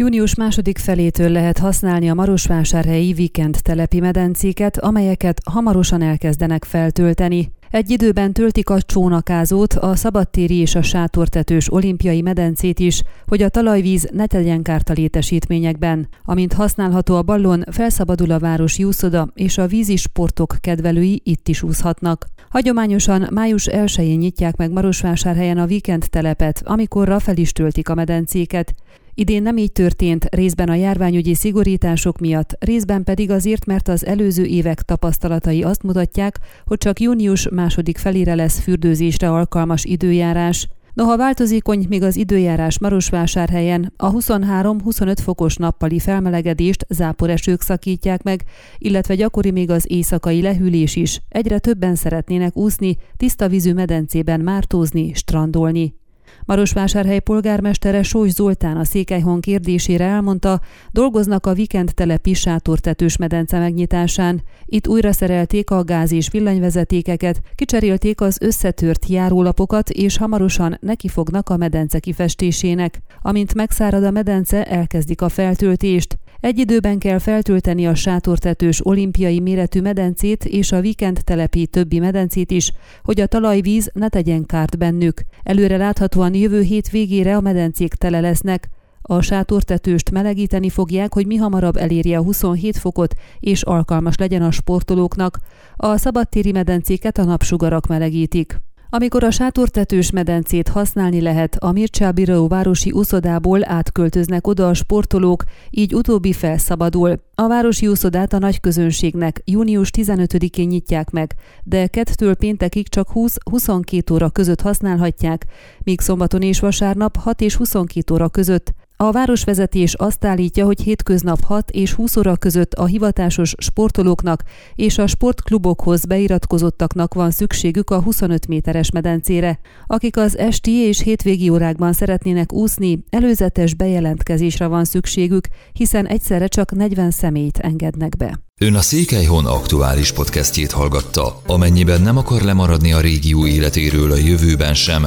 Június második felétől lehet használni a Marosvásárhelyi Weekend telepi medencéket, amelyeket hamarosan elkezdenek feltölteni. Egy időben töltik a csónakázót, a szabadtéri és a sátortetős olimpiai medencét is, hogy a talajvíz ne tegyen kárt a létesítményekben. Amint használható a ballon, felszabadul a város úszoda, és a vízi sportok kedvelői itt is úszhatnak. Hagyományosan május 1-én nyitják meg Marosvásárhelyen a Weekend telepet, amikorra fel is töltik a medencéket. Idén nem így történt, részben a járványügyi szigorítások miatt, részben pedig azért, mert az előző évek tapasztalatai azt mutatják, hogy csak június második felére lesz fürdőzésre alkalmas időjárás. Noha változékony még az időjárás Marosvásárhelyen, a 23-25 fokos nappali felmelegedést záporesők szakítják meg, illetve gyakori még az éjszakai lehűlés is. Egyre többen szeretnének úszni, tiszta vízű medencében mártózni, strandolni. Marosvásárhely polgármestere Sós Zoltán a Székelyhon kérdésére elmondta, dolgoznak a Vikend telepi sátortetős medence megnyitásán. Itt újra szerelték a gáz és villanyvezetékeket, kicserélték az összetört járólapokat, és hamarosan nekifognak a medence kifestésének. Amint megszárad a medence, elkezdik a feltöltést. Egy időben kell feltölteni a sátortetős olimpiai méretű medencét és a vikend telepi többi medencét is, hogy a talajvíz ne tegyen kárt bennük. Előre láthatóan jövő hét végére a medencék tele lesznek, a sátortetőst melegíteni fogják, hogy mi hamarabb elérje a 27 fokot, és alkalmas legyen a sportolóknak. A szabadtéri medencéket a napsugarak melegítik. Amikor a sátortetős medencét használni lehet, a Mircea Biró városi úszodából átköltöznek oda a sportolók, így utóbbi felszabadul. A városi úszodát a nagy közönségnek június 15-én nyitják meg, de kettől péntekig csak 20-22 óra között használhatják, míg szombaton és vasárnap 6 és 22 óra között. A városvezetés azt állítja, hogy hétköznap 6 és 20 óra között a hivatásos sportolóknak és a sportklubokhoz beiratkozottaknak van szükségük a 25 méteres medencére. Akik az esti és hétvégi órákban szeretnének úszni, előzetes bejelentkezésre van szükségük, hiszen egyszerre csak 40 személyt engednek be. Ön a Székelyhon aktuális podcastjét hallgatta. Amennyiben nem akar lemaradni a régió életéről a jövőben sem,